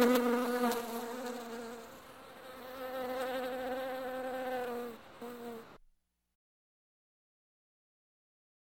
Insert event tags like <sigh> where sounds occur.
Mm-hmm. <laughs>